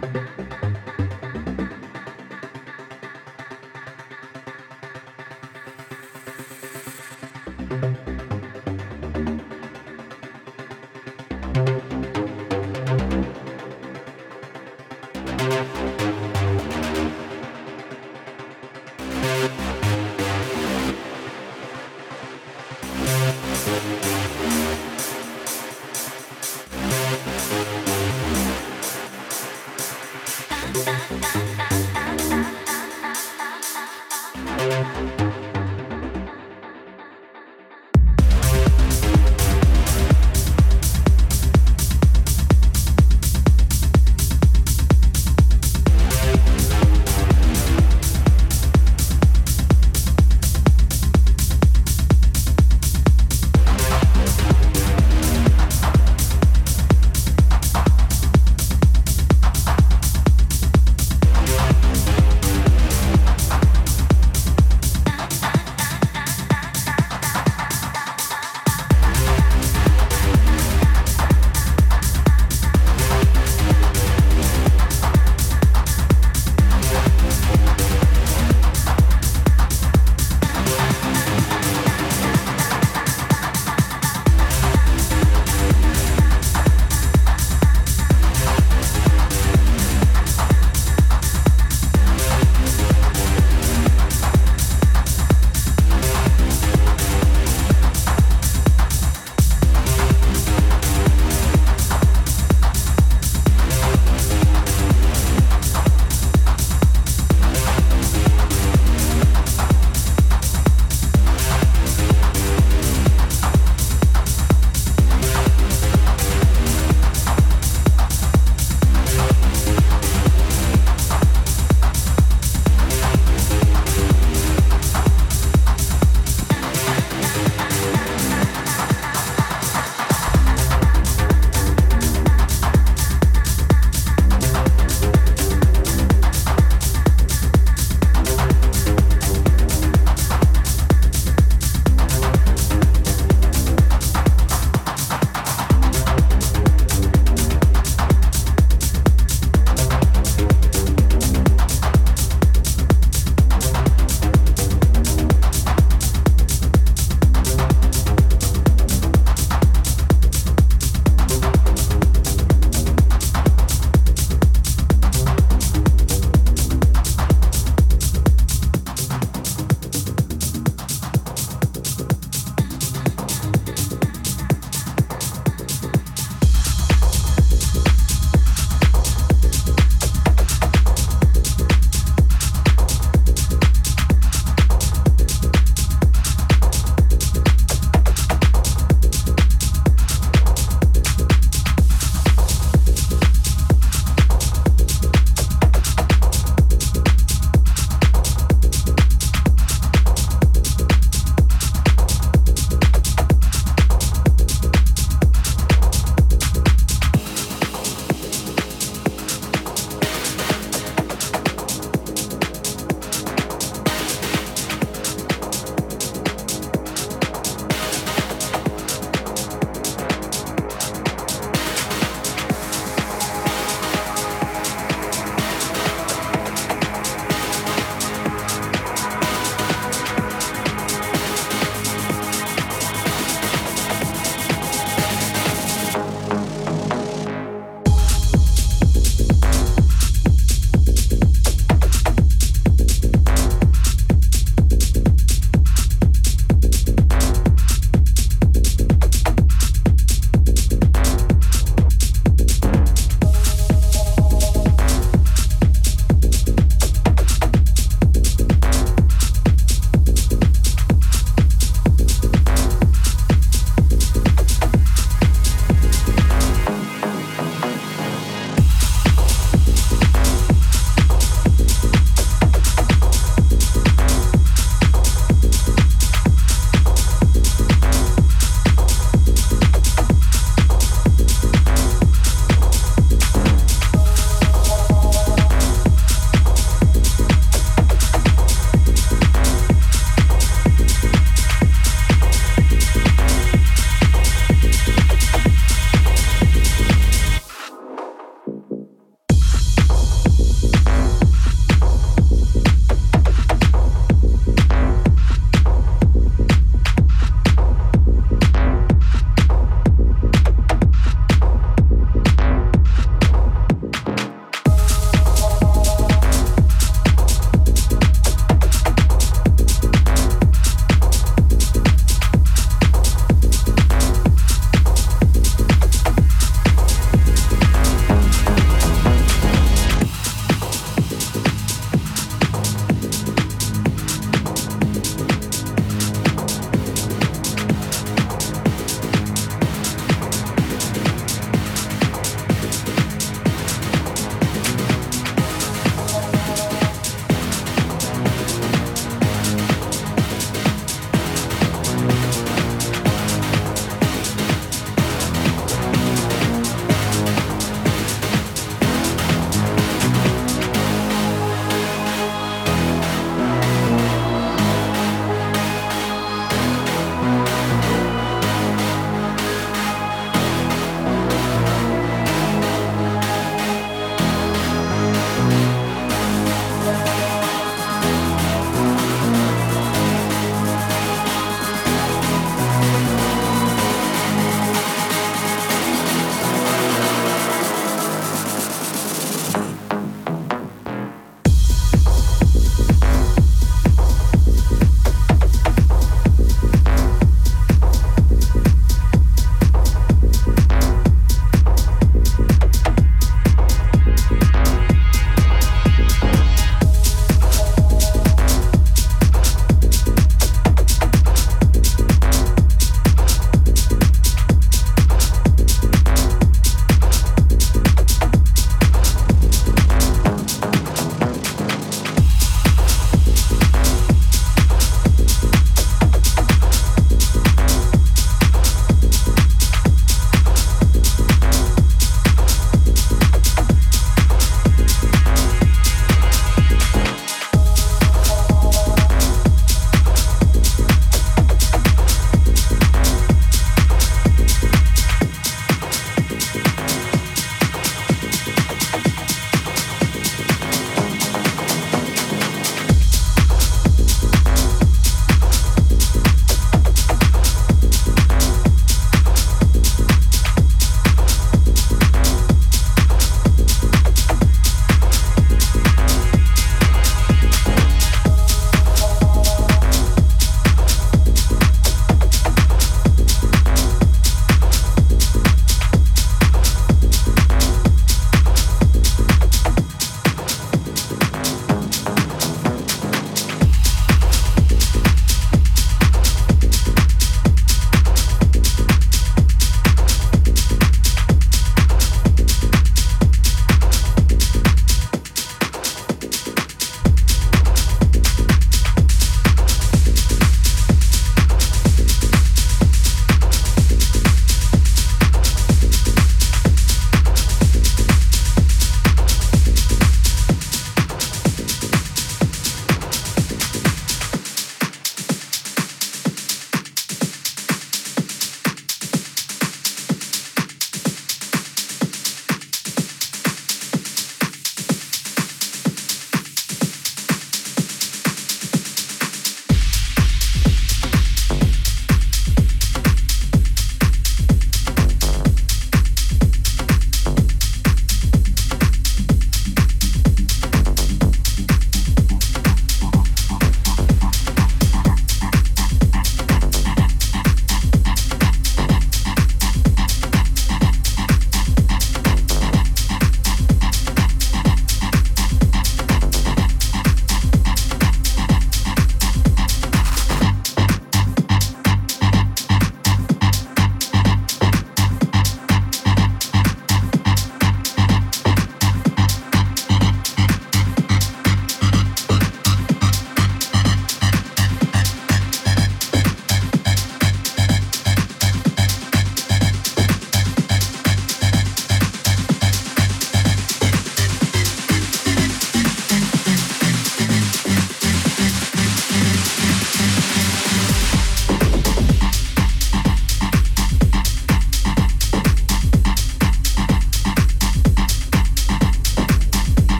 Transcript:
Música